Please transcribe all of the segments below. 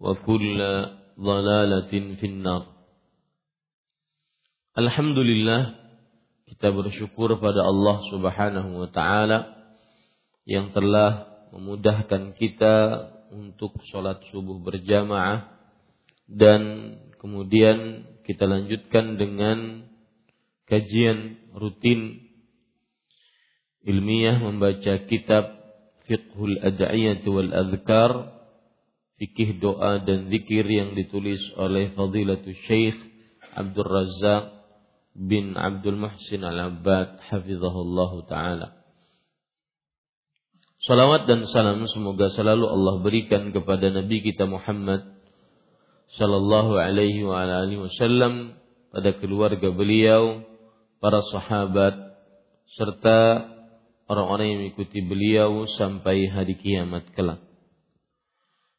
وكل ضلالة في النار Alhamdulillah kita bersyukur pada Allah Subhanahu wa taala yang telah memudahkan kita untuk sholat subuh berjamaah dan kemudian kita lanjutkan dengan kajian rutin ilmiah membaca kitab Fiqhul Ad'iyah wal Adhkar fikih doa dan zikir yang ditulis oleh Fadilatul Syekh Abdul Razak bin Abdul Muhsin Al-Abbad hafizahullah taala. Salawat dan salam semoga selalu Allah berikan kepada Nabi kita Muhammad sallallahu alaihi wa alihi wasallam pada keluarga beliau, para sahabat serta orang-orang yang mengikuti beliau sampai hari kiamat kelak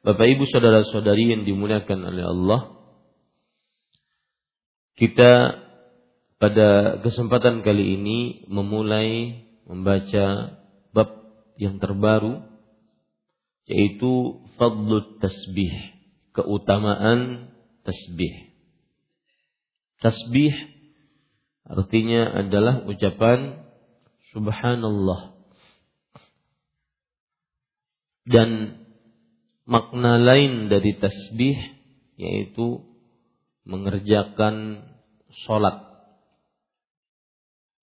Bapak Ibu saudara-saudari yang dimuliakan oleh Allah, kita pada kesempatan kali ini memulai membaca bab yang terbaru yaitu fadlut tasbih, keutamaan tasbih. Tasbih artinya adalah ucapan subhanallah. Dan makna lain dari tasbih yaitu mengerjakan sholat.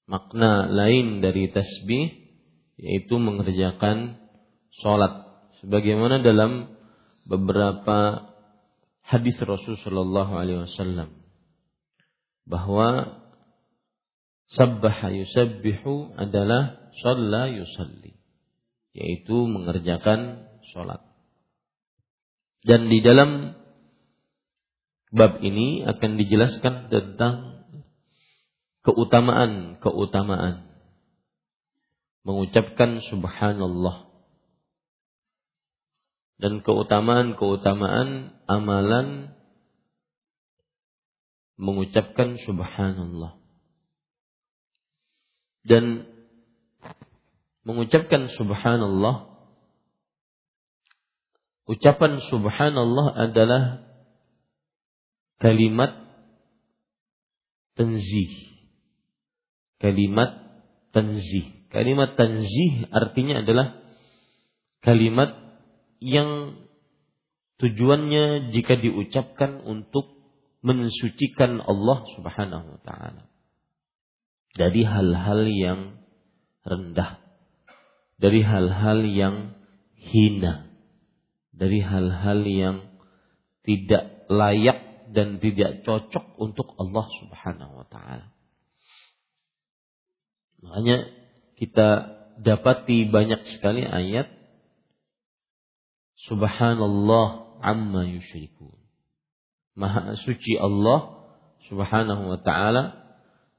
Makna lain dari tasbih yaitu mengerjakan sholat. Sebagaimana dalam beberapa hadis Rasul Shallallahu Alaihi Wasallam bahwa sabbaha yusabbihu adalah shalla yusalli yaitu mengerjakan sholat. Dan di dalam bab ini akan dijelaskan tentang keutamaan-keutamaan mengucapkan subhanallah. Dan keutamaan-keutamaan amalan mengucapkan subhanallah. Dan mengucapkan subhanallah ucapan subhanallah adalah kalimat tanzih. Kalimat tanzih. Kalimat tanzih artinya adalah kalimat yang tujuannya jika diucapkan untuk mensucikan Allah Subhanahu wa taala dari hal-hal yang rendah, dari hal-hal yang hina, dari hal-hal yang tidak layak dan tidak cocok untuk Allah Subhanahu wa taala. Makanya kita dapati banyak sekali ayat Subhanallah amma yusyrikun. Maha suci Allah Subhanahu wa taala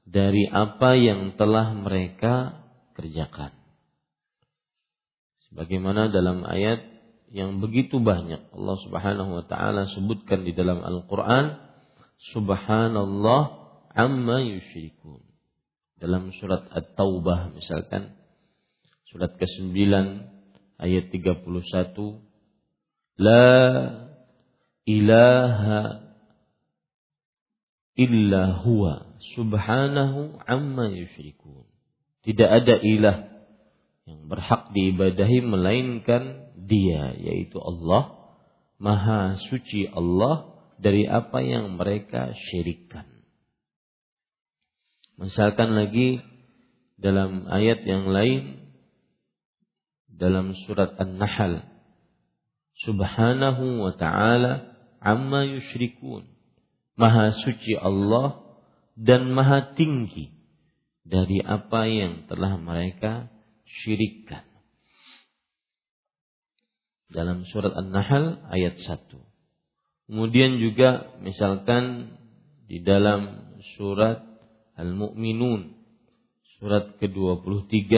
dari apa yang telah mereka kerjakan. Sebagaimana dalam ayat yang begitu banyak Allah Subhanahu wa taala sebutkan di dalam Al-Qur'an Subhanallah amma yusyrikun. Dalam surat At-Taubah misalkan surat ke-9 ayat 31 La ilaha illa huwa subhanahu amma yusyrikun. Tidak ada ilah yang berhak diibadahi melainkan Dia yaitu Allah. Maha suci Allah dari apa yang mereka syirikkan. Misalkan lagi dalam ayat yang lain dalam surat An-Nahl Subhanahu wa ta'ala amma yusyrikun Maha suci Allah dan maha tinggi dari apa yang telah mereka syirikkan. Dalam surat An-Nahl ayat 1. Kemudian juga misalkan di dalam surat Al-Mu'minun surat ke-23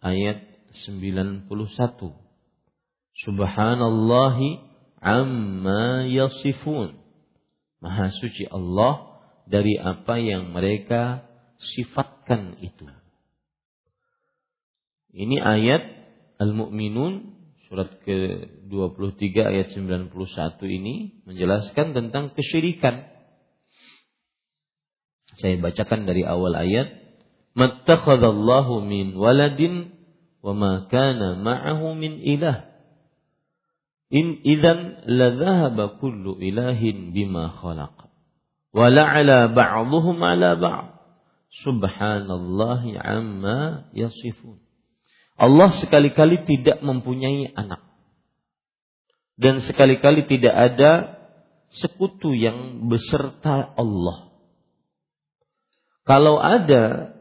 ayat 91. Subhanallahi amma yasifun Maha suci Allah dari apa yang mereka sifatkan itu. Ini ayat Al-Mu'minun surat ke-23 ayat 91 ini menjelaskan tentang kesyirikan. Saya bacakan dari awal ayat. Mattakhadallahu min waladin wa ma kana ma'ahu min ilah. In idan la dhahaba kullu ilahin bima khalaq. Wa la'ala ba'dhuhum 'ala ba'd. Subhanallahi amma yasifun. Allah sekali-kali tidak mempunyai anak. Dan sekali-kali tidak ada sekutu yang beserta Allah. Kalau ada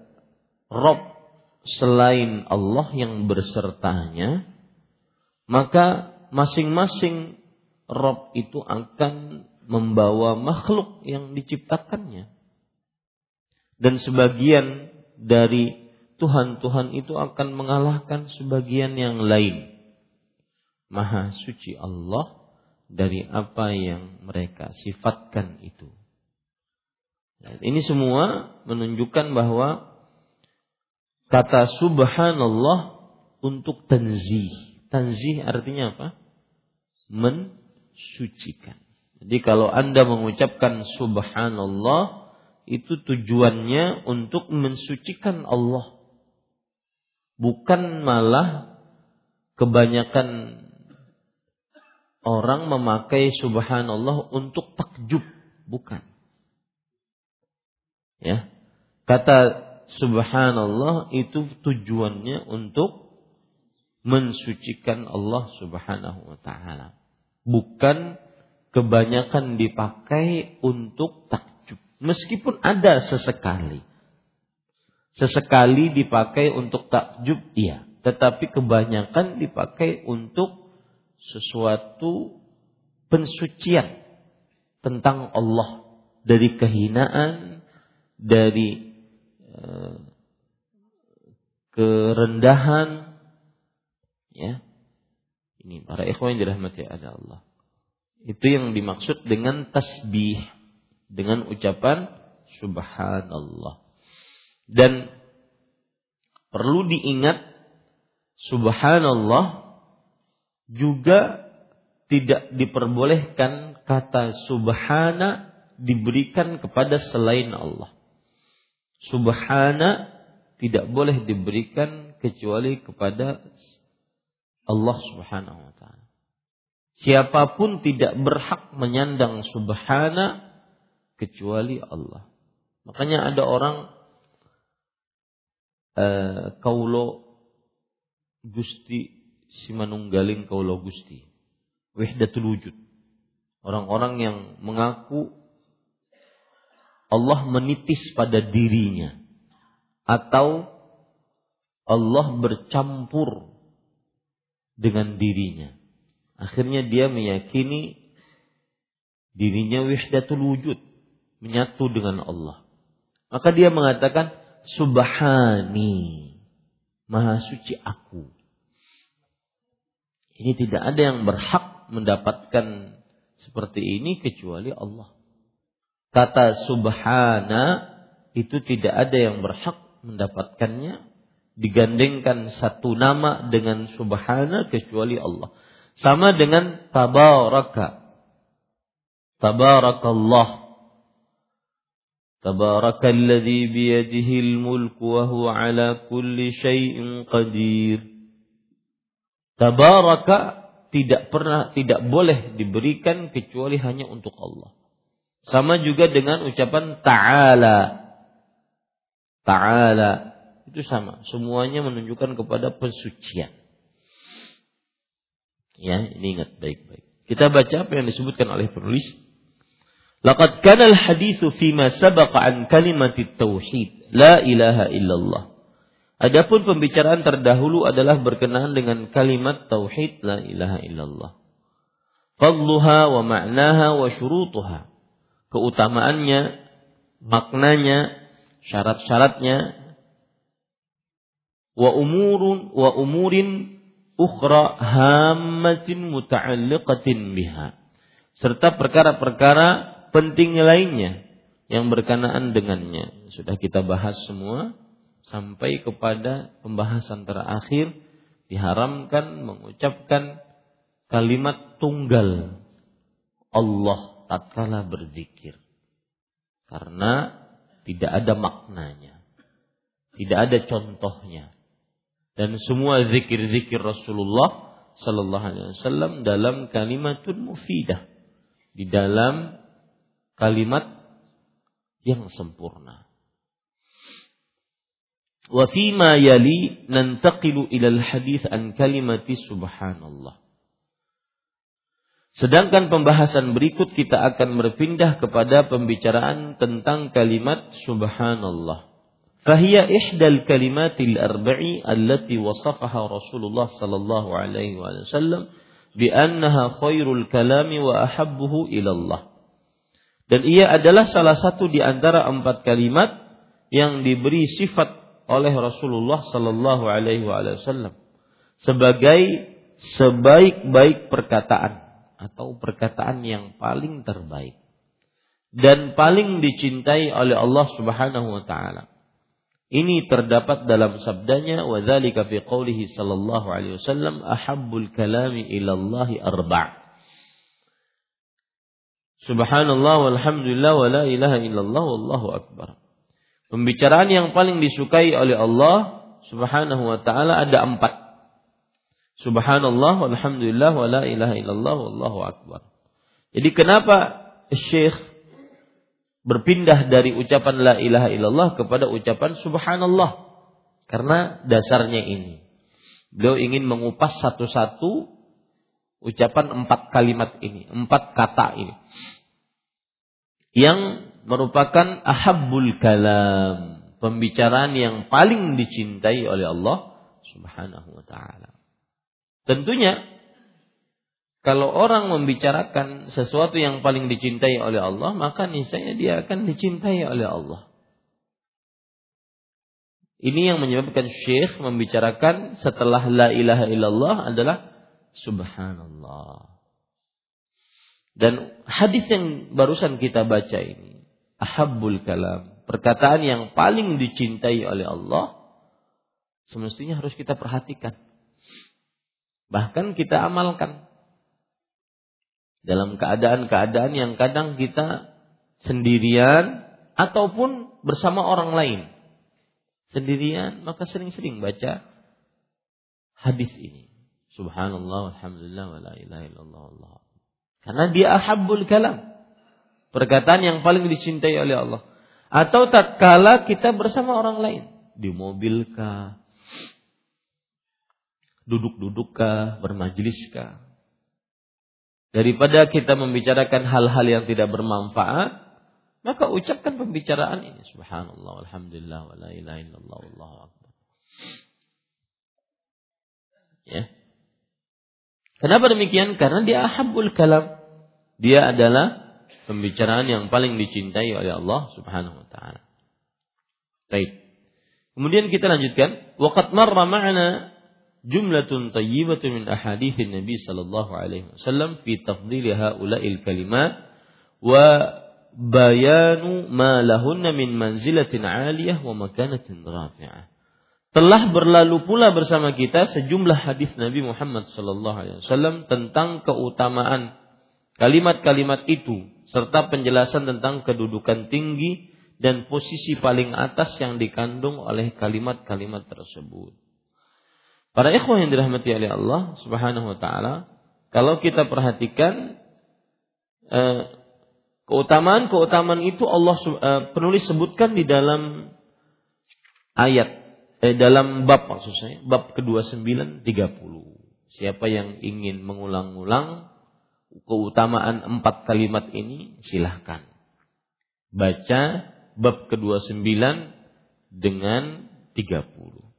Rob selain Allah yang bersertanya, maka masing-masing Rob itu akan membawa makhluk yang diciptakannya. Dan sebagian dari Tuhan-Tuhan itu akan mengalahkan sebagian yang lain. Maha suci Allah dari apa yang mereka sifatkan itu. Dan ini semua menunjukkan bahwa kata subhanallah untuk tanzih Tanzih artinya apa? Mensucikan. Jadi kalau Anda mengucapkan subhanallah itu tujuannya untuk mensucikan Allah. Bukan malah kebanyakan orang memakai subhanallah untuk takjub, bukan. Ya. Kata subhanallah itu tujuannya untuk mensucikan Allah Subhanahu wa taala. Bukan kebanyakan dipakai untuk takjub. Meskipun ada sesekali. Sesekali dipakai untuk takjub, iya. Tetapi kebanyakan dipakai untuk sesuatu pensucian tentang Allah dari kehinaan, dari uh, kerendahan, Ya. Ini para ikhwan yang dirahmati ada Allah. Itu yang dimaksud dengan tasbih. Dengan ucapan subhanallah. Dan perlu diingat subhanallah juga tidak diperbolehkan kata subhana diberikan kepada selain Allah. Subhana tidak boleh diberikan kecuali kepada Allah Subhanahu wa taala. Siapa pun tidak berhak menyandang subhana kecuali Allah. Makanya ada orang uh, kaulo Gusti Simanunggaling kaulo Gusti. Wahdatul wujud. Orang-orang yang mengaku Allah menitis pada dirinya atau Allah bercampur dengan dirinya. Akhirnya dia meyakini dirinya wahdatul wujud, menyatu dengan Allah. Maka dia mengatakan subhani, maha suci aku. Ini tidak ada yang berhak mendapatkan seperti ini kecuali Allah. Kata subhana itu tidak ada yang berhak mendapatkannya digandengkan satu nama dengan subhana kecuali Allah. Sama dengan tabaraka. Tabarakallah. Tabarakalladzi biyadihi al-mulku wa huwa ala kulli syai'in qadir. Tabaraka tidak pernah tidak boleh diberikan kecuali hanya untuk Allah. Sama juga dengan ucapan ta'ala. Ta'ala itu sama, semuanya menunjukkan kepada pensucian. Ya, ini ingat baik-baik. Kita baca apa yang disebutkan oleh penulis. Laqad kana al-haditsu ma sabaqa an kalimat tauhid, la ilaha illallah. Adapun pembicaraan terdahulu adalah berkenaan dengan kalimat tauhid la ilaha illallah. Fadluha wa ma'naha wa syurutuha. Keutamaannya, maknanya, syarat-syaratnya, wa umurun wa umurin ukhra hammatin muta'alliqatin biha serta perkara-perkara penting lainnya yang berkenaan dengannya. Sudah kita bahas semua sampai kepada pembahasan terakhir diharamkan mengucapkan kalimat tunggal. Allah tatkala berzikir. Karena tidak ada maknanya tidak ada contohnya. Dan semua zikir-zikir Rasulullah Sallallahu Alaihi Wasallam dalam kalimatun mufidah di dalam kalimat yang sempurna. Wa fima yali nantaqilu ilal hadis an kalimati subhanallah. Sedangkan pembahasan berikut kita akan berpindah kepada pembicaraan tentang kalimat subhanallah. Fahiya ihdal kalimatil arba'i allati wasafaha Rasulullah sallallahu alaihi wasallam bi annaha khairul kalami wa ahabbuhu ila Allah dan ia adalah salah satu di antara empat kalimat yang diberi sifat oleh Rasulullah Sallallahu Alaihi Wasallam sebagai sebaik-baik perkataan atau perkataan yang paling terbaik dan paling dicintai oleh Allah Subhanahu Wa Taala. Ini terdapat dalam sabdanya wa dzalika fi qoulihi sallallahu alaihi wasallam ahabbul kalami ila Allah arba'. Subhanallah walhamdulillah wa la ilaha illallah wallahu akbar. Pembicaraan yang paling disukai oleh Allah Subhanahu wa taala ada empat. Subhanallah walhamdulillah wa la ilaha illallah wallahu akbar. Jadi kenapa Syekh berpindah dari ucapan la ilaha illallah kepada ucapan subhanallah. Karena dasarnya ini. Beliau ingin mengupas satu-satu ucapan empat kalimat ini, empat kata ini. Yang merupakan ahabbul kalam, pembicaraan yang paling dicintai oleh Allah Subhanahu wa taala. Tentunya kalau orang membicarakan sesuatu yang paling dicintai oleh Allah, maka niscaya dia akan dicintai oleh Allah. Ini yang menyebabkan Syekh membicarakan setelah la ilaha illallah adalah subhanallah. Dan hadis yang barusan kita baca ini, ahabbul kalam, perkataan yang paling dicintai oleh Allah, semestinya harus kita perhatikan. Bahkan kita amalkan. Dalam keadaan-keadaan yang kadang kita sendirian ataupun bersama orang lain. Sendirian maka sering-sering baca hadis ini. Subhanallah, alhamdulillah, wa la ilaha illallah, Allah. Karena dia ahabbul kalam. Perkataan yang paling dicintai oleh Allah. Atau tatkala kita bersama orang lain. Di mobil kah? Duduk-duduk kah? Bermajlis kah? Daripada kita membicarakan hal-hal yang tidak bermanfaat, maka ucapkan pembicaraan ini. Subhanallah, alhamdulillah, wa la ilaha illallah, Allahu akbar. Ya. Kenapa demikian? Karena dia ahabbul kalam. Dia adalah pembicaraan yang paling dicintai oleh Allah Subhanahu wa taala. Baik. Kemudian kita lanjutkan, waqad marra ma'ana jumlatun tayyibatun min ahaditsin Nabi sallallahu alaihi wasallam fi tafdhil haula'il kalimat wa bayanu ma lahunna min manzilatin 'aliyah wa makanatin rafi'ah. Telah berlalu pula bersama kita sejumlah hadis Nabi Muhammad sallallahu alaihi wasallam tentang keutamaan kalimat-kalimat itu serta penjelasan tentang kedudukan tinggi dan posisi paling atas yang dikandung oleh kalimat-kalimat tersebut. Para ikhwah yang dirahmati oleh Allah Subhanahu wa taala, kalau kita perhatikan eh, keutamaan-keutamaan itu Allah eh, penulis sebutkan di dalam ayat eh, dalam bab maksud saya, bab ke-29 30. Siapa yang ingin mengulang-ulang keutamaan empat kalimat ini silahkan baca bab kedua sembilan dengan tiga puluh.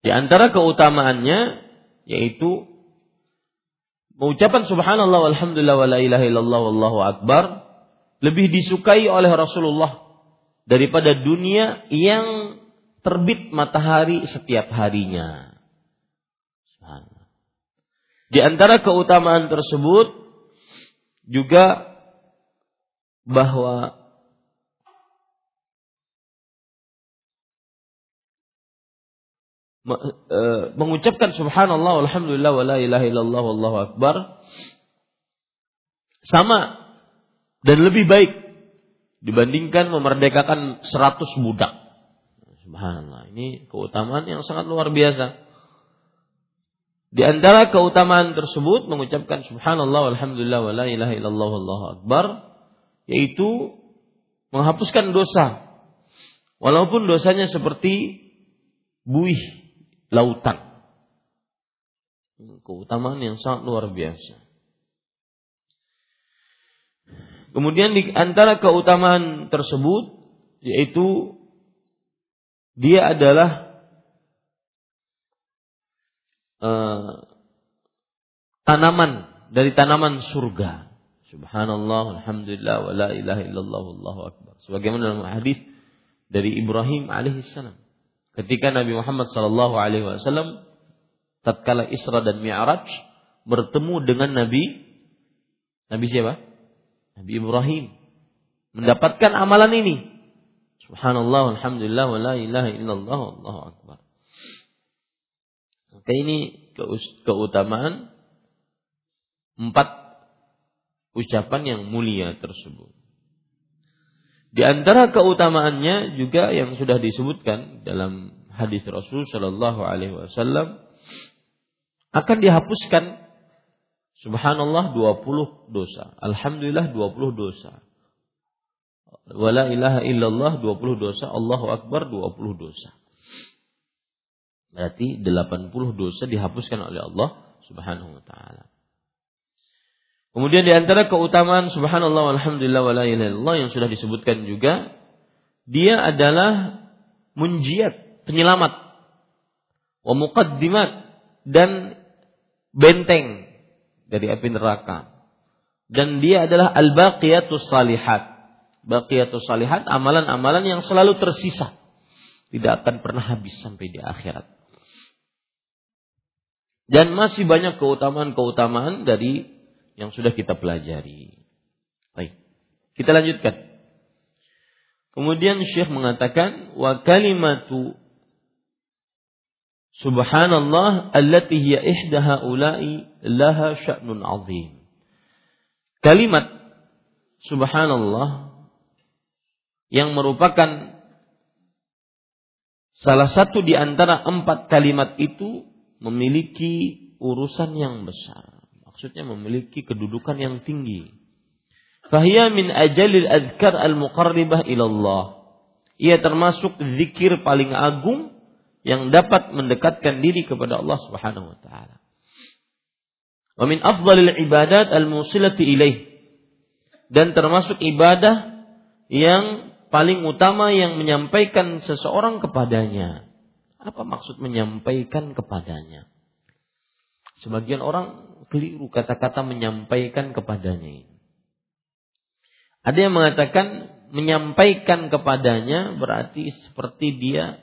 Di antara keutamaannya yaitu mengucapkan subhanallah walhamdulillah wa la ilaha illallah wallahu akbar lebih disukai oleh Rasulullah daripada dunia yang terbit matahari setiap harinya. Di antara keutamaan tersebut juga bahwa e, mengucapkan subhanallah alhamdulillah wa la ilaha illallah wallahu akbar sama dan lebih baik dibandingkan memerdekakan 100 budak. Subhanallah, ini keutamaan yang sangat luar biasa. Di antara keutamaan tersebut mengucapkan subhanallah walhamdulillah wa la ilaha illallah wallahu akbar yaitu menghapuskan dosa walaupun dosanya seperti buih lautan. Keutamaan yang sangat luar biasa. Kemudian di antara keutamaan tersebut yaitu dia adalah uh, tanaman dari tanaman surga. Subhanallah, alhamdulillah, wa la ilaha illallah, wallahu akbar. Sebagaimana dalam hadis dari Ibrahim alaihissalam. Ketika Nabi Muhammad sallallahu alaihi wasallam tatkala Isra dan Mi'raj bertemu dengan Nabi Nabi siapa? Nabi Ibrahim mendapatkan amalan ini. Subhanallah, alhamdulillah, wa la ilaha illallah, wallahu akbar. Maka ini keutamaan empat ucapan yang mulia tersebut. Di antara keutamaannya juga yang sudah disebutkan dalam hadis Rasul Shallallahu Alaihi Wasallam akan dihapuskan Subhanallah 20 dosa. Alhamdulillah 20 dosa. Wala ilaha illallah 20 dosa. Allahu Akbar 20 dosa. Berarti 80 dosa dihapuskan oleh Allah Subhanahu wa taala. Kemudian di antara keutamaan subhanallah walhamdulillah wala ilaha yang sudah disebutkan juga dia adalah munjiat, penyelamat wa muqaddimat dan benteng dari api neraka. Dan dia adalah al-baqiyatus salihat. Baqiyatus salihat amalan-amalan yang selalu tersisa. Tidak akan pernah habis sampai di akhirat. Dan masih banyak keutamaan-keutamaan dari yang sudah kita pelajari. Baik. Kita lanjutkan. Kemudian Syekh mengatakan wa kalimatu Subhanallah allati hiya ihda haula'i laha sya'nun 'azim. Kalimat subhanallah yang merupakan salah satu di antara empat kalimat itu memiliki urusan yang besar. Maksudnya memiliki kedudukan yang tinggi. Fahiyya min ajalil adhkar al-muqarribah ilallah. Ia termasuk zikir paling agung yang dapat mendekatkan diri kepada Allah Subhanahu wa taala. Wa min afdalil ibadat al-musilati ilaih. Dan termasuk ibadah yang paling utama yang menyampaikan seseorang kepadanya. Apa maksud menyampaikan kepadanya? Sebagian orang keliru kata-kata menyampaikan kepadanya. Ada yang mengatakan menyampaikan kepadanya berarti seperti dia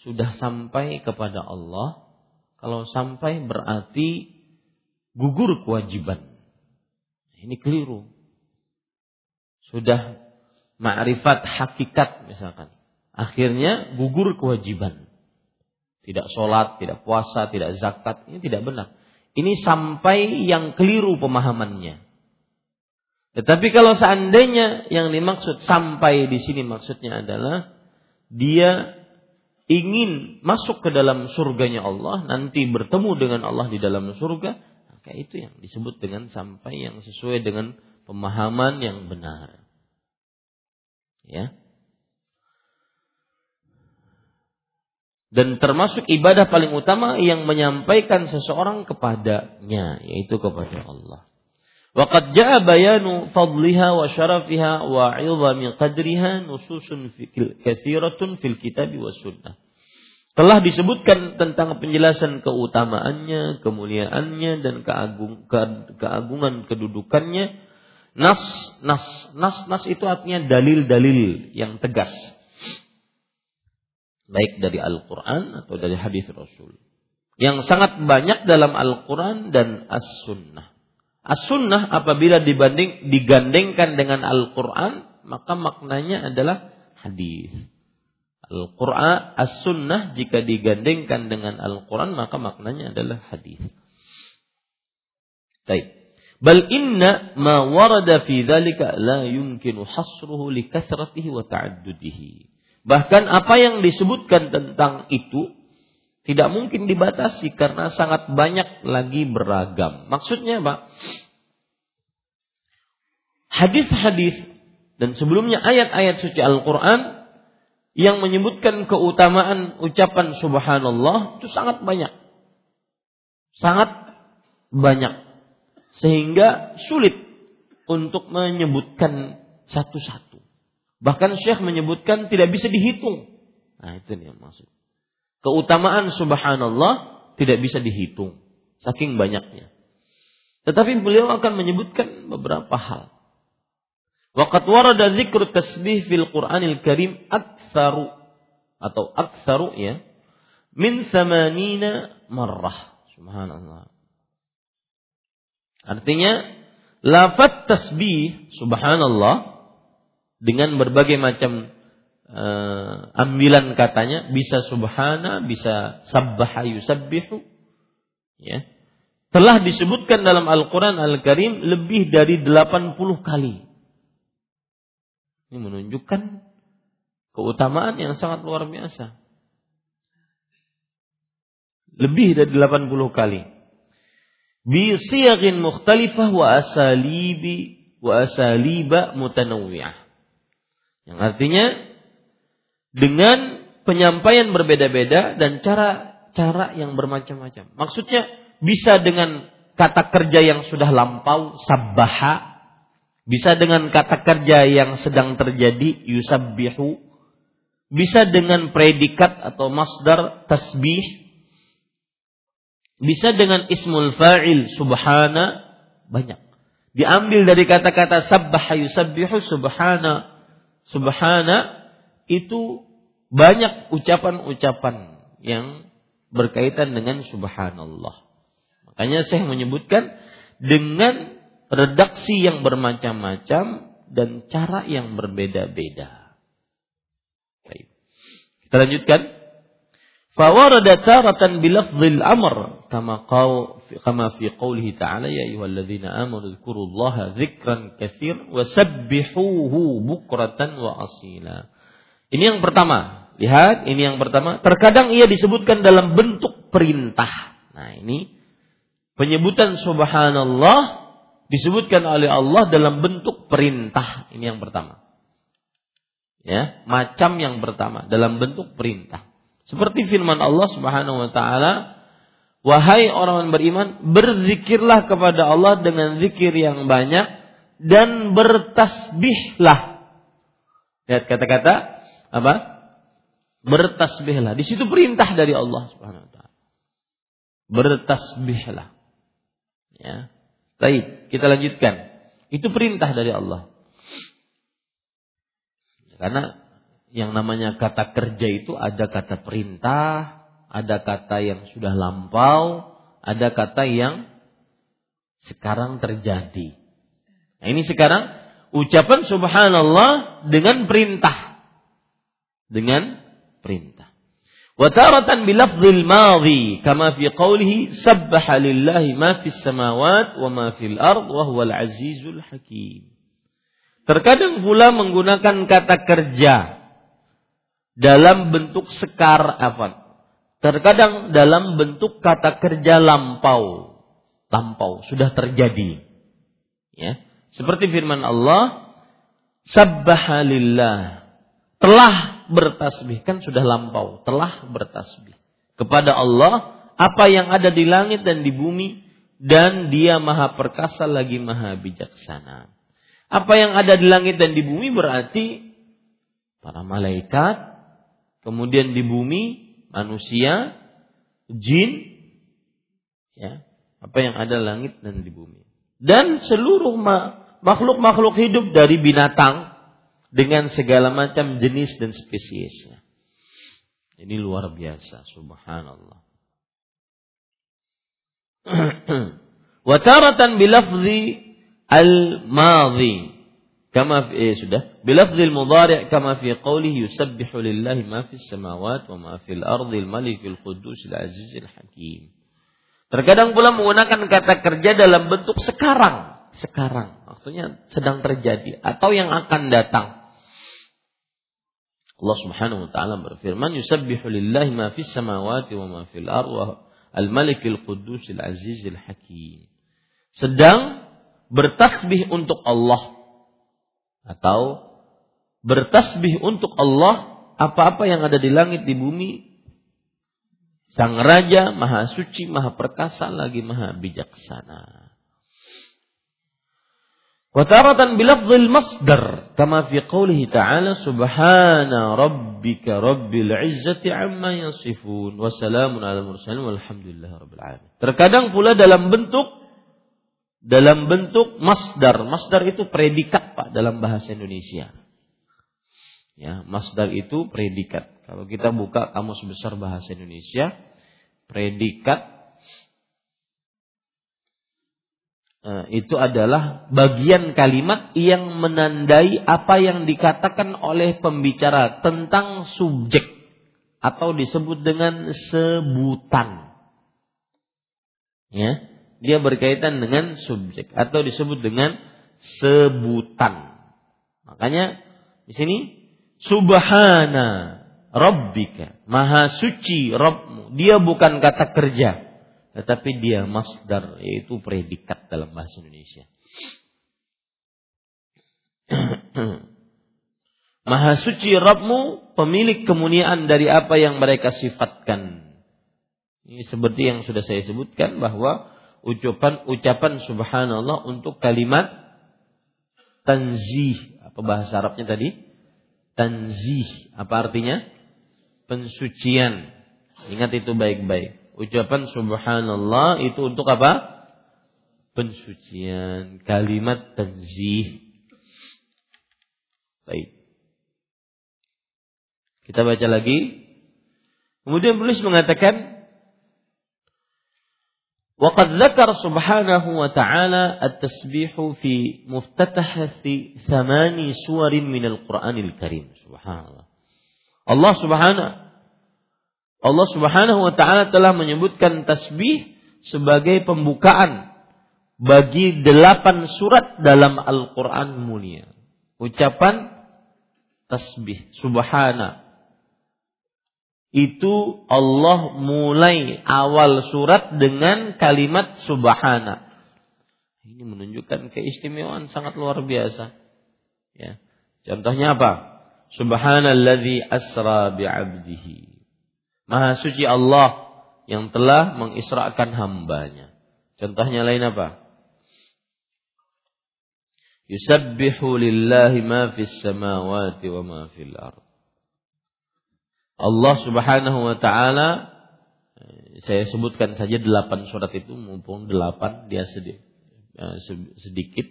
sudah sampai kepada Allah. Kalau sampai berarti gugur kewajiban. Ini keliru. Sudah ma'rifat hakikat misalkan. Akhirnya gugur kewajiban. Tidak sholat, tidak puasa, tidak zakat. Ini tidak benar. Ini sampai yang keliru pemahamannya. Tetapi kalau seandainya yang dimaksud sampai di sini maksudnya adalah dia ingin masuk ke dalam surganya Allah, nanti bertemu dengan Allah di dalam surga, maka itu yang disebut dengan sampai yang sesuai dengan pemahaman yang benar. Ya. Dan termasuk ibadah paling utama yang menyampaikan seseorang kepadanya, yaitu kepada Allah. وقد جاء بيان فضلها وشرفها وعظم قدرها نصوص كثيرة في الكتاب والسنة telah disebutkan tentang penjelasan keutamaannya, kemuliaannya dan keagung, ke, keagungan kedudukannya. Nas, nas, nas, nas itu artinya dalil-dalil yang tegas. Baik dari Al-Quran atau dari hadis Rasul. Yang sangat banyak dalam Al-Quran dan As-Sunnah. As-sunnah apabila dibanding digandengkan dengan Al-Quran, maka maknanya adalah hadis. Al-Quran, As-sunnah jika digandengkan dengan Al-Quran, maka maknanya adalah hadis. Baik. Bal inna ma warada fi dzalika la yumkinu hasruhu li wa ta'addudihi. Bahkan apa yang disebutkan tentang itu tidak mungkin dibatasi karena sangat banyak lagi beragam. Maksudnya apa? Hadis-hadis dan sebelumnya ayat-ayat suci Al-Quran yang menyebutkan keutamaan ucapan subhanallah itu sangat banyak. Sangat banyak. Sehingga sulit untuk menyebutkan satu-satu. Bahkan Syekh menyebutkan tidak bisa dihitung. Nah itu yang maksud. Keutamaan subhanallah tidak bisa dihitung. Saking banyaknya. Tetapi beliau akan menyebutkan beberapa hal. Waqat warada zikru tasbih fil Qur'anil Karim aktsaru atau aktsaru ya min samanina marrah. Subhanallah. Artinya lafaz tasbih subhanallah dengan berbagai macam uh, ambilan katanya bisa subhana, bisa sabbaha yusabbihu. Ya. Telah disebutkan dalam Al-Qur'an Al-Karim lebih dari 80 kali. Ini menunjukkan keutamaan yang sangat luar biasa. Lebih dari 80 kali. Bi siyagin mukhtalifah wa asalibi wa asaliba mutanawwi'ah. Yang artinya dengan penyampaian berbeda-beda dan cara-cara yang bermacam-macam. Maksudnya bisa dengan kata kerja yang sudah lampau, sabbaha, bisa dengan kata kerja yang sedang terjadi, yusabbihu, bisa dengan predikat atau masdar tasbih, bisa dengan ismul fa'il subhana, banyak. Diambil dari kata-kata sabbaha yusabbihu subhana, subhana itu banyak ucapan-ucapan yang berkaitan dengan subhanallah. Makanya saya menyebutkan dengan redaksi yang bermacam-macam dan cara yang berbeda-beda. Baik. Kita lanjutkan. Fawarada taratan bilafzil amr kama qaw kama fi qawlihi ta'ala ya ayyuhalladzina amanu dzkurullaha dzikran katsir wa sabbihuhu bukratan wa asila. Ini yang pertama. Lihat, ini yang pertama. Terkadang ia disebutkan dalam bentuk perintah. Nah, ini penyebutan subhanallah disebutkan oleh Allah dalam bentuk perintah. Ini yang pertama. Ya, macam yang pertama dalam bentuk perintah. Seperti firman Allah Subhanahu wa taala, "Wahai orang beriman, berzikirlah kepada Allah dengan zikir yang banyak dan bertasbihlah." Lihat kata-kata apa? Bertasbihlah. Di situ perintah dari Allah Subhanahu wa taala. Bertasbihlah. Ya. Baik, kita lanjutkan. Itu perintah dari Allah. Karena yang namanya kata kerja itu ada kata perintah, ada kata yang sudah lampau, ada kata yang sekarang terjadi. Nah, ini sekarang ucapan subhanallah dengan perintah. Dengan perintah. Wa taratan bilafzil madhi kama fi qawlihi sabbaha lillahi ma fis samawat wa ma fil ard wa huwal azizul hakim. Terkadang pula menggunakan kata kerja dalam bentuk sekar apa? Terkadang dalam bentuk kata kerja lampau. Lampau sudah terjadi. Ya. Seperti firman Allah, Sabbaha lillah. Telah bertasbih kan sudah lampau, telah bertasbih kepada Allah apa yang ada di langit dan di bumi dan dia maha perkasa lagi maha bijaksana. Apa yang ada di langit dan di bumi berarti para malaikat, kemudian di bumi manusia, jin, ya, apa yang ada langit dan di bumi. Dan seluruh makhluk-makhluk hidup dari binatang dengan segala macam jenis dan spesiesnya. Ini luar biasa, subhanallah. Wataratan bilafzi al-madhi Kama eh, sudah bilafzil mudhari' kama fi qawlihi yusabbihu lillahi ma fis samawati wa ma fil ardi al malikul quddus al azizil hakim. Terkadang pula menggunakan kata kerja dalam bentuk sekarang, sekarang, maksudnya sedang terjadi atau yang akan datang. Allah Subhanahu wa taala berfirman yusabbihu lillahi ma fis samawati wa ma fil ardi al malikul quddus al azizil hakim. Sedang bertasbih untuk Allah atau bertasbih untuk Allah apa-apa yang ada di langit di bumi Sang Raja Maha Suci, Maha Perkasa lagi Maha Bijaksana. Wataratan bilafzil masdar kama fi qawlihi ta'ala subhana rabbika rabbil izzati amma yasifun wa salamun ala mursalin walhamdulillahi rabbil alamin. Terkadang pula dalam bentuk dalam bentuk masdar. Masdar itu predikat Pak dalam bahasa Indonesia. Ya, masdar itu predikat. Kalau kita buka kamus besar bahasa Indonesia, predikat eh, itu adalah bagian kalimat yang menandai apa yang dikatakan oleh pembicara tentang subjek atau disebut dengan sebutan. Ya dia berkaitan dengan subjek atau disebut dengan sebutan. Makanya di sini subhana rabbika, maha suci Rabbmu. Dia bukan kata kerja, tetapi dia masdar yaitu predikat dalam bahasa Indonesia. Maha suci Rabbmu, pemilik kemuliaan dari apa yang mereka sifatkan. Ini seperti yang sudah saya sebutkan bahwa ucapan ucapan subhanallah untuk kalimat tanzih. Apa bahasa Arabnya tadi? Tanzih. Apa artinya? Pensucian. Ingat itu baik-baik. Ucapan subhanallah itu untuk apa? Pensucian. Kalimat tanzih. Baik. Kita baca lagi. Kemudian penulis mengatakan وقد ذكر سبحانه وتعالى التسبيح في مفتتحة ثمان سور من القرآن الكريم سبحان الله Allah subhanahu Allah Subhanahu wa taala telah menyebutkan tasbih sebagai pembukaan bagi delapan surat dalam Al-Qur'an mulia. Ucapan tasbih subhana itu Allah mulai awal surat dengan kalimat subhana. Ini menunjukkan keistimewaan sangat luar biasa. Ya. Contohnya apa? Subhanalladzi asra bi'abdihi. Maha suci Allah yang telah mengisrakan hambanya. Contohnya lain apa? Yusabbihu lillahi ma fis samawati wa ma fil ard. Allah Subhanahu wa taala saya sebutkan saja delapan surat itu mumpung delapan dia sedikit, sedikit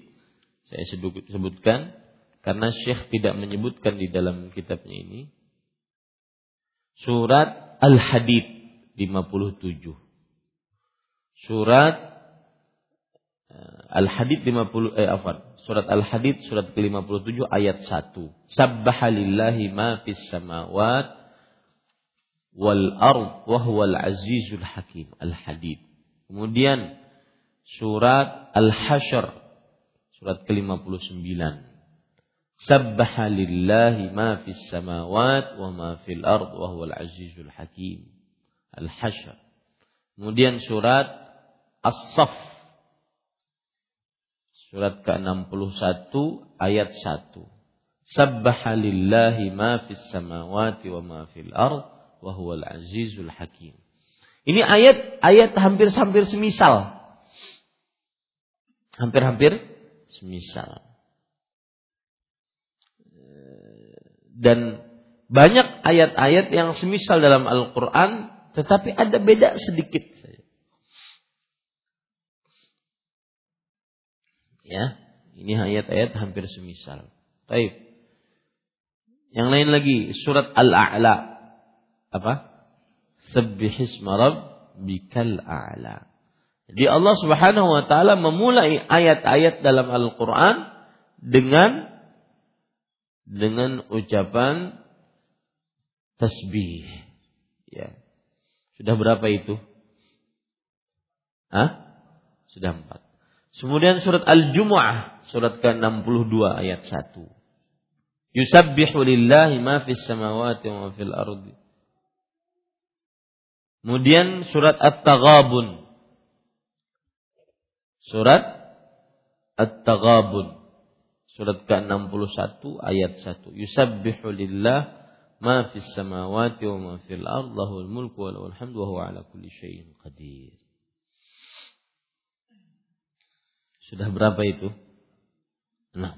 saya sebutkan karena Syekh tidak menyebutkan di dalam kitabnya ini surat Al-Hadid 57. Surat eh, Al-Hadid 50 eh afan. Surat Al-Hadid surat ke-57 ayat 1. Sabbahalillahi ma fis samawat wal ard wa huwal azizul hakim. Al-Hadid. Kemudian surat Al-Hasyr surat ke-59. Sabbaha lillahi ma fis samawat wa ma fil ard wa huwal azizul hakim. Al-Hasyr. Kemudian surat As-Saff. Surat ke-61 ayat 1. Sabbaha lillahi ma fis samawati wa ma fil ard wa huwal azizul hakim. Ini ayat ayat hampir-hampir semisal. Hampir-hampir semisal. Dan banyak ayat-ayat yang semisal dalam Al-Quran, tetapi ada beda sedikit. Ya, ini ayat-ayat hampir semisal. Baik. Yang lain lagi surat Al-A'la. Apa? Subbihisma rabbikal a'la. Jadi Allah Subhanahu wa taala memulai ayat-ayat dalam Al-Qur'an dengan dengan ucapan tasbih. Ya. Sudah berapa itu? Hah? Sudah empat. Kemudian surat Al-Jumu'ah, surat ke-62 ayat 1. Yusabbihu lillahi ma fis samawati wa fil ardi. Kemudian surat At-Taghabun. Surat At-Taghabun. Surat ke-61 ayat 1. Yusabbihu lillah ma fis samawati wa ma fil ard lahul mulku wa lahul hamdu wa huwa ala kulli syai'in qadir. Sudah berapa itu? Nah.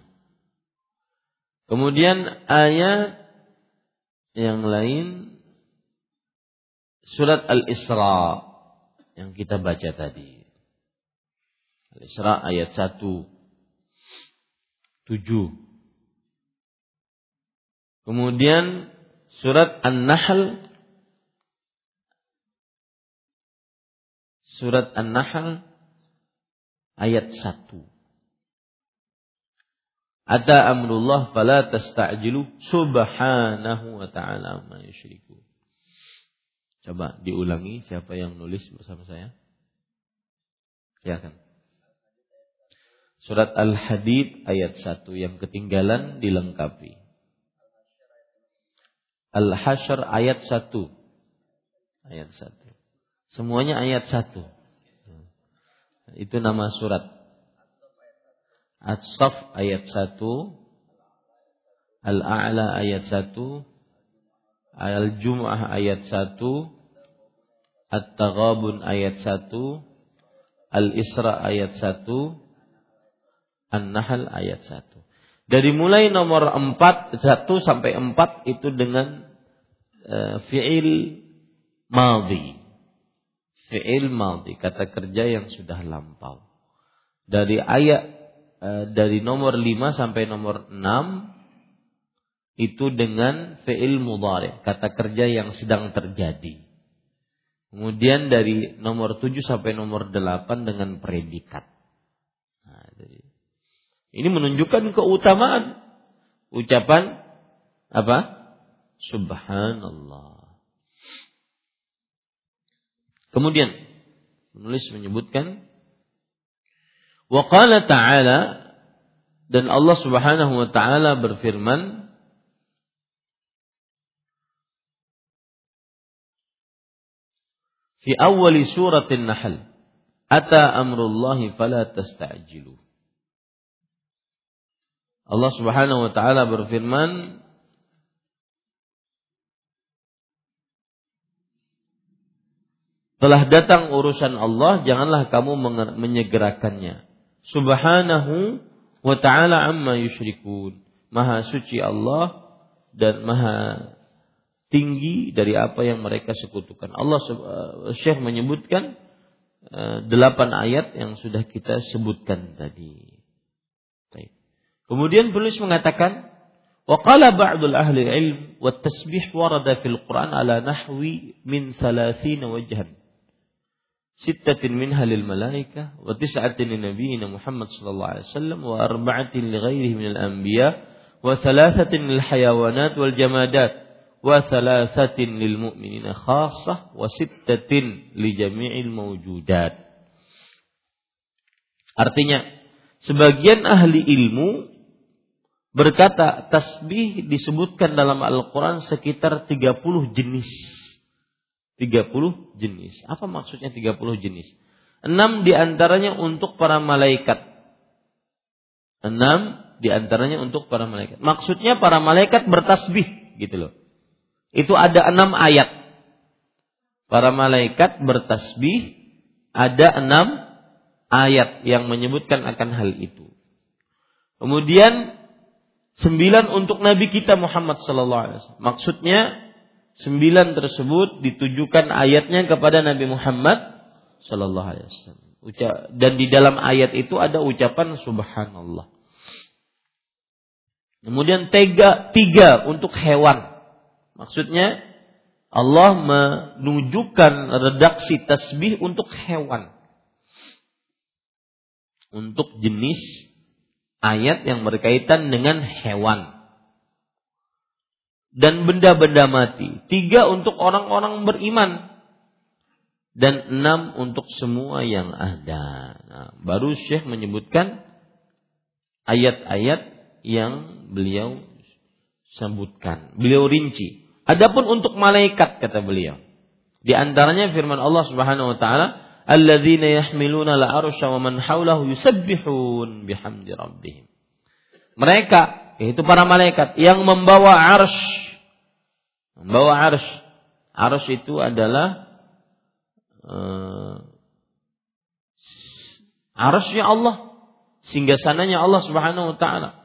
Kemudian ayat yang lain surat Al-Isra yang kita baca tadi. Al-Isra ayat 1 tujuh. Kemudian surat An-Nahl surat An-Nahl ayat satu. Ata amrullah fala tasta'jilu subhanahu wa ta'ala ma yusyriku. Coba diulangi siapa yang nulis bersama saya? Silakan. Surat Al-Hadid ayat 1 yang ketinggalan dilengkapi. Al-Hasyr ayat 1. Ayat 1. Semuanya ayat 1. Itu nama surat. As-Saf ayat 1. Al-A'la ayat 1. Al-Jum'ah ayat 1. At-Taghabun ayat 1. Al-Isra ayat 1. An-Nahl ayat 1. Dari mulai nomor 4, 1 sampai 4 itu dengan uh, fi'il maldi. Fi'il maldi, kata kerja yang sudah lampau. Dari ayat uh, dari nomor 5 sampai nomor 6 itu dengan fi'il mudhari, kata kerja yang sedang terjadi. Kemudian dari nomor 7 sampai nomor 8 dengan predikat. Ini menunjukkan keutamaan ucapan apa? Subhanallah. Kemudian penulis menyebutkan wa qala ta'ala dan Allah Subhanahu wa taala berfirman fi awwali suratin Nahl ata amrullahi fala tasta'jilu Allah Subhanahu wa taala berfirman Telah datang urusan Allah, janganlah kamu menyegerakannya. Subhanahu wa ta'ala amma yusyrikun. Maha suci Allah dan maha tinggi dari apa yang mereka sekutukan. Allah uh, Syekh menyebutkan uh, delapan ayat yang sudah kita sebutkan tadi. Kemudian penulis mengatakan وقال بعض أهل العلم والتسبيح ورد في القرآن على نحو من ثلاثين وجها sittatin minha lil malaikah wa tis'atin li nabiyina Muhammad sallallahu alaihi wasallam wa arba'atin li ghairihi minal anbiya wa thalathatin lil hayawanat wal jamadat wa thalathatin lil mu'minina khassah wa sittatin li jami'il mawjudat Artinya sebagian ahli ilmu berkata tasbih disebutkan dalam Al-Qur'an sekitar 30 jenis 30 jenis. Apa maksudnya 30 jenis? Enam di antaranya untuk para malaikat. Enam di antaranya untuk para malaikat. Maksudnya para malaikat bertasbih gitu loh. Itu ada enam ayat. Para malaikat bertasbih ada enam ayat yang menyebutkan akan hal itu. Kemudian sembilan untuk Nabi kita Muhammad Sallallahu Alaihi Wasallam. Maksudnya Sembilan tersebut ditujukan ayatnya kepada Nabi Muhammad Sallallahu Alaihi Wasallam. Dan di dalam ayat itu ada ucapan Subhanallah. Kemudian tiga, tiga untuk hewan. Maksudnya Allah menunjukkan redaksi tasbih untuk hewan. Untuk jenis ayat yang berkaitan dengan hewan dan benda-benda mati. Tiga untuk orang-orang beriman. Dan enam untuk semua yang ada. Nah, baru Syekh menyebutkan ayat-ayat yang beliau sebutkan. Beliau rinci. Adapun untuk malaikat kata beliau. Di antaranya firman Allah Subhanahu wa taala, "Alladzina yahmiluna al-'arsya wa man hawlahu yusabbihun bihamdi rabbihim." Mereka yaitu para malaikat yang membawa arsh. Membawa arsh. Arsh itu adalah uh, arshnya Allah. Sehingga sananya Allah Subhanahu wa taala.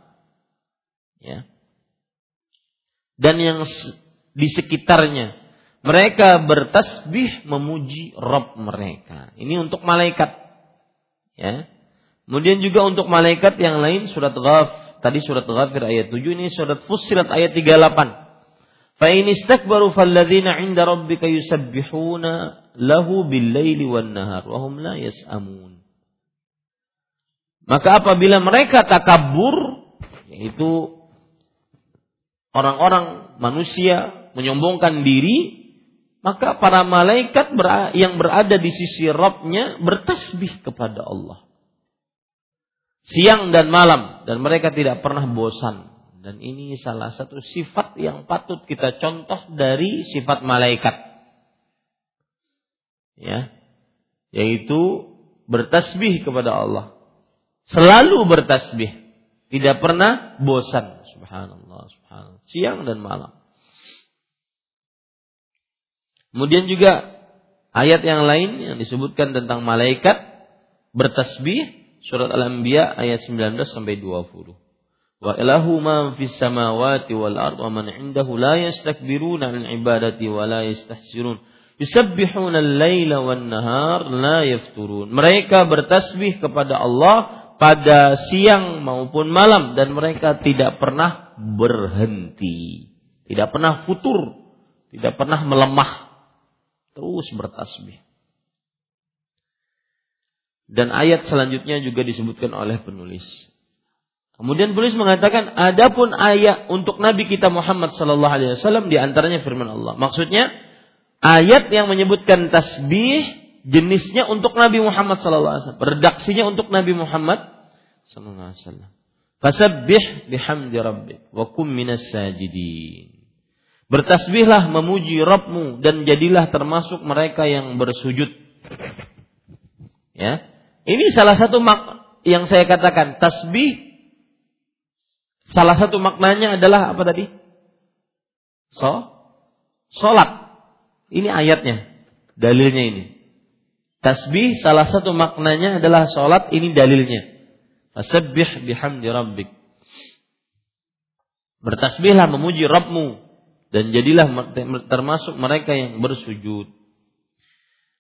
Ya. Dan yang di sekitarnya mereka bertasbih memuji Rob mereka ini untuk malaikat ya kemudian juga untuk malaikat yang lain surat Ghaf Tadi surat Ghafir ayat 7 ini surat Fussilat ayat 38. Fa in istakbaru falladzina 'inda rabbika yusabbihuna lahu bil-laili wan-nahar wa hum la yas'amun. Maka apabila mereka takabur yaitu orang-orang manusia menyombongkan diri maka para malaikat yang berada di sisi Rabbnya bertasbih kepada Allah. Siang dan malam dan mereka tidak pernah bosan. Dan ini salah satu sifat yang patut kita contoh dari sifat malaikat. Ya. Yaitu bertasbih kepada Allah. Selalu bertasbih. Tidak pernah bosan. Subhanallah subhanallah. Siang dan malam kemudian juga ayat yang lain yang disebutkan tentang malaikat bertasbih Surat Al-Anbiya ayat 19 sampai 20. Wa ilahu ma fis samawati wal ard wa man indahu la yastakbiruna an ibadati wa la yastahsirun. Yusabbihuna al-laila wan nahar la yafturun. Mereka bertasbih kepada Allah pada siang maupun malam dan mereka tidak pernah berhenti. Tidak pernah futur, tidak pernah melemah. Terus bertasbih. Dan ayat selanjutnya juga disebutkan oleh penulis. Kemudian penulis mengatakan, adapun ayat untuk Nabi kita Muhammad Sallallahu Alaihi Wasallam di antaranya firman Allah. Maksudnya ayat yang menyebutkan tasbih jenisnya untuk Nabi Muhammad SAW. Redaksinya untuk Nabi Muhammad SAW. Fasabbih bihamdi rabbik wa kum minas sajidin. Bertasbihlah memuji Rabbmu dan jadilah termasuk mereka yang bersujud. Ya. Ini salah satu mak yang saya katakan tasbih salah satu maknanya adalah apa tadi? So, salat. Ini ayatnya, dalilnya ini. Tasbih salah satu maknanya adalah salat, ini dalilnya. Fasabbih bihamdi rabbik. Bertasbihlah memuji Rabbmu dan jadilah termasuk mereka yang bersujud.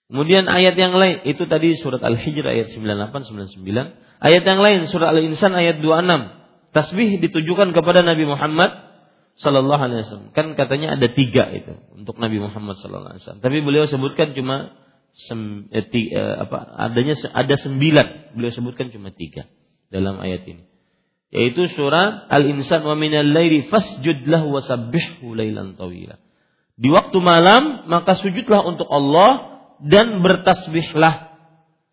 Kemudian ayat yang lain itu tadi surat Al-Hijr ayat 98 99. Ayat yang lain surat Al-Insan ayat 26. Tasbih ditujukan kepada Nabi Muhammad sallallahu alaihi wasallam. Kan katanya ada tiga itu untuk Nabi Muhammad sallallahu alaihi wasallam. Tapi beliau sebutkan cuma sem, eh, tiga, eh, apa adanya ada sembilan. Beliau sebutkan cuma tiga dalam ayat ini yaitu surat Al-Insan wa minal laili fasjud lahu wasabbihu lailan tawila. Di waktu malam maka sujudlah untuk Allah dan bertasbihlah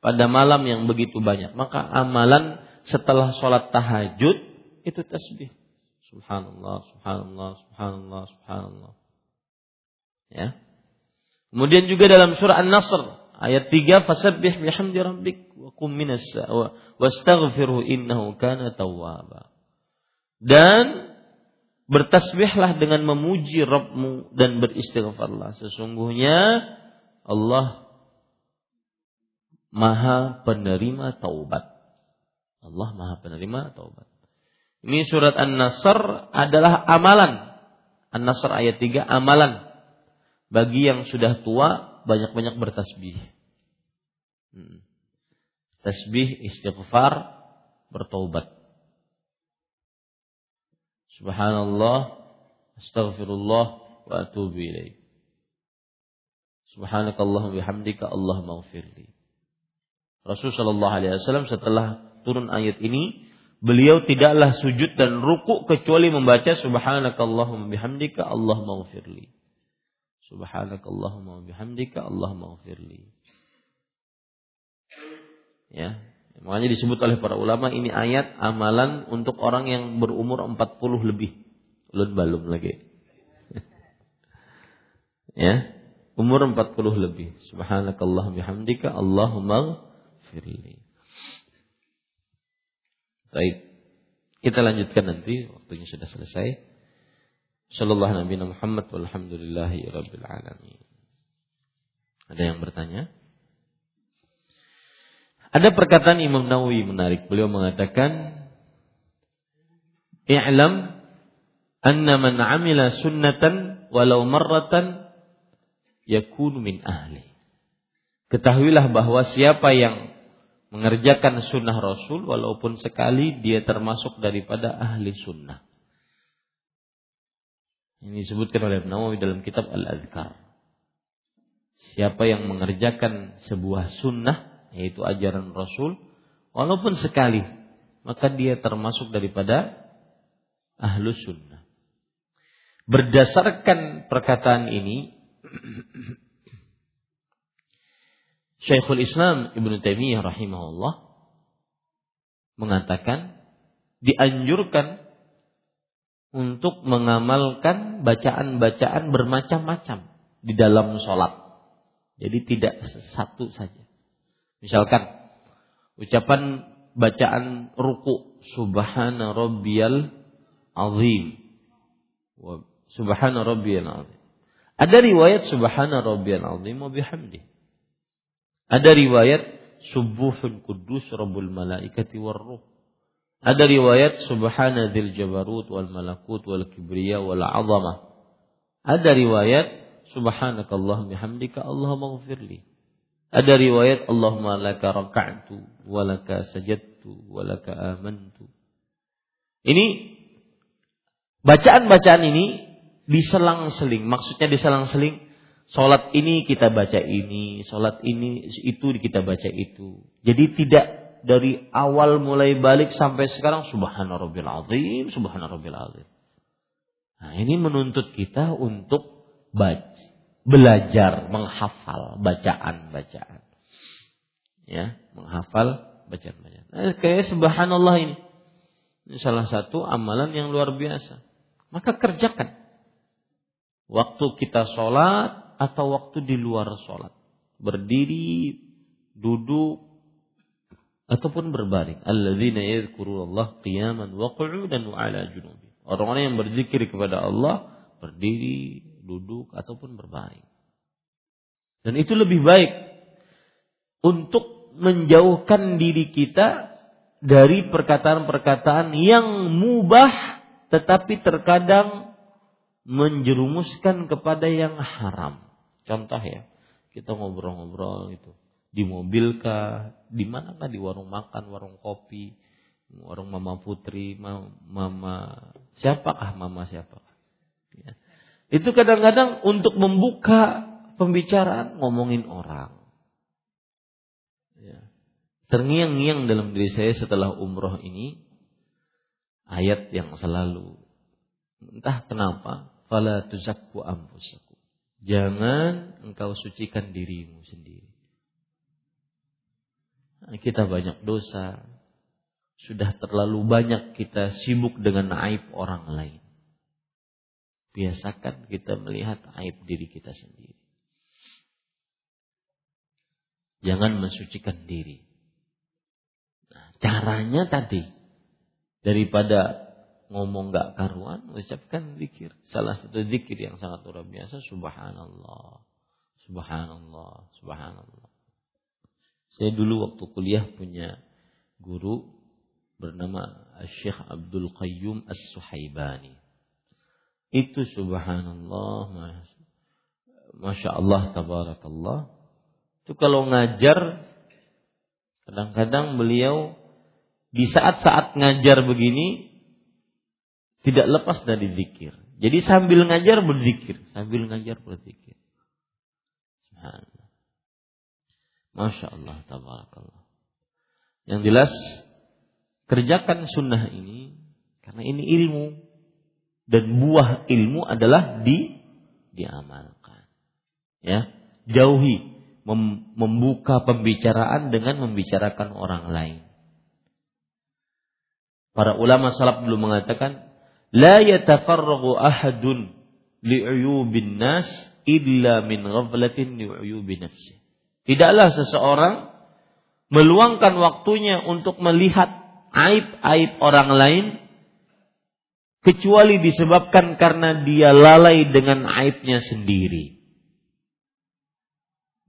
pada malam yang begitu banyak. Maka amalan setelah sholat tahajud itu tasbih. Subhanallah, subhanallah, subhanallah, subhanallah. Ya. Kemudian juga dalam surah An-Nasr ayat 3 fasabbih bihamdi rabbik wa kum minas wastaghfirhu innahu kana tawwaba. Dan bertasbihlah dengan memuji Rabbmu dan beristighfarlah. Sesungguhnya Allah Maha penerima taubat. Allah Maha penerima taubat. Ini surat An-Nasr adalah amalan. An-Nasr ayat 3 amalan bagi yang sudah tua banyak-banyak bertasbih. Tasbih, istighfar, bertaubat. Subhanallah, astaghfirullah wa atubu ilaih. Subhanakallahumma bihamdika Allahumma ghfirli. Rasul sallallahu alaihi wasallam setelah turun ayat ini, beliau tidaklah sujud dan ruku kecuali membaca subhanakallahumma bihamdika Allahumma ghfirli. Subhanakallahumma bihamdika Allahumma ghfirli. Ya. Makanya disebut oleh para ulama ini ayat amalan untuk orang yang berumur 40 lebih. Belum balum lagi. ya. Umur 40 lebih. Subhanakallah bihamdika Allahumma firli. Baik. Kita lanjutkan nanti waktunya sudah selesai. Sallallahu Nabi Muhammad walhamdulillahi rabbil alamin. Ada yang bertanya? Ada perkataan Imam Nawawi menarik. Beliau mengatakan, "I'lam anna man 'amila sunnatan walau marratan yakunu min ahli." Ketahuilah bahwa siapa yang mengerjakan sunnah Rasul walaupun sekali dia termasuk daripada ahli sunnah. Ini disebutkan oleh Nawawi dalam kitab Al-Adhkar. Siapa yang mengerjakan sebuah sunnah yaitu ajaran Rasul walaupun sekali maka dia termasuk daripada ahlus sunnah berdasarkan perkataan ini Syekhul Islam Ibnu Taimiyah rahimahullah mengatakan dianjurkan untuk mengamalkan bacaan-bacaan bermacam-macam di dalam sholat. Jadi tidak satu saja. Misalkan ucapan bacaan ruku subhana rabbiyal azim. Subhana rabbiyal azim. Ada riwayat subhana rabbiyal azim wa bihamdi. Ada riwayat subuhun kudus rabbul malaikati war ruh. Ada riwayat subhana dzil jabarut wal malakut wal kibriya wal azamah. Ada riwayat subhanakallahumma bihamdika Allahumma ghfirli. Ada riwayat Allahumma laka raka'tu wa laka sajadtu wa laka amantu. Ini bacaan-bacaan ini diselang-seling. Maksudnya diselang-seling. Salat ini kita baca ini, salat ini itu kita baca itu. Jadi tidak dari awal mulai balik sampai sekarang subhana rabbil azim, subhana rabbil azim. Nah, ini menuntut kita untuk baca belajar, menghafal bacaan-bacaan. Ya, menghafal bacaan-bacaan. Nah, kayak subhanallah ini. Ini salah satu amalan yang luar biasa. Maka kerjakan. Waktu kita sholat atau waktu di luar sholat. Berdiri, duduk, ataupun berbaring. Alladzina yadhkurullah qiyaman wa qu'udan wa ala junubi. Orang-orang yang berzikir kepada Allah berdiri, duduk ataupun berbaring. Dan itu lebih baik untuk menjauhkan diri kita dari perkataan-perkataan yang mubah tetapi terkadang menjerumuskan kepada yang haram. Contoh ya, kita ngobrol-ngobrol gitu di mobil kah, di mana kah di warung makan, warung kopi, warung Mama Putri, Mama siapakah Mama siapa? Ya. Itu kadang-kadang untuk membuka pembicaraan ngomongin orang. Ya. Terngiang-ngiang dalam diri saya setelah umroh ini ayat yang selalu entah kenapa fala tuzakku ampusaku. Jangan engkau sucikan dirimu sendiri kita banyak dosa. Sudah terlalu banyak kita sibuk dengan aib orang lain. Biasakan kita melihat aib diri kita sendiri. Jangan mensucikan diri. Nah, caranya tadi daripada ngomong gak karuan, ucapkan zikir. Salah satu zikir yang sangat luar biasa, subhanallah, subhanallah, subhanallah. Saya dulu waktu kuliah punya guru bernama Syekh Abdul Qayyum As-Suhaibani. Itu subhanallah, Masya Allah, tabarakallah. Itu kalau ngajar, kadang-kadang beliau di saat-saat ngajar begini, tidak lepas dari zikir. Jadi sambil ngajar berzikir, sambil ngajar berzikir. Subhanallah. Masya Allah, tabarakallah. Yang jelas, kerjakan sunnah ini, karena ini ilmu. Dan buah ilmu adalah di diamalkan. Ya, jauhi mem, membuka pembicaraan dengan membicarakan orang lain. Para ulama salaf dulu mengatakan, la yatafarragu ahadun li'uyubin nas illa min ghaflatin li'uyubin nafsih. Tidaklah seseorang meluangkan waktunya untuk melihat aib-aib orang lain kecuali disebabkan karena dia lalai dengan aibnya sendiri.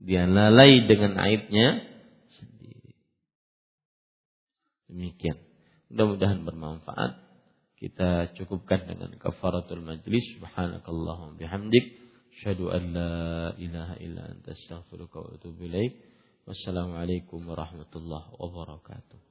Dia lalai dengan aibnya sendiri. Demikian. Mudah-mudahan bermanfaat. Kita cukupkan dengan kafaratul majlis. Subhanakallahum bihamdik. Asyhadu an la ilaha illa anta astaghfiruka wa atubu ilaik. Wassalamualaikum warahmatullahi wabarakatuh.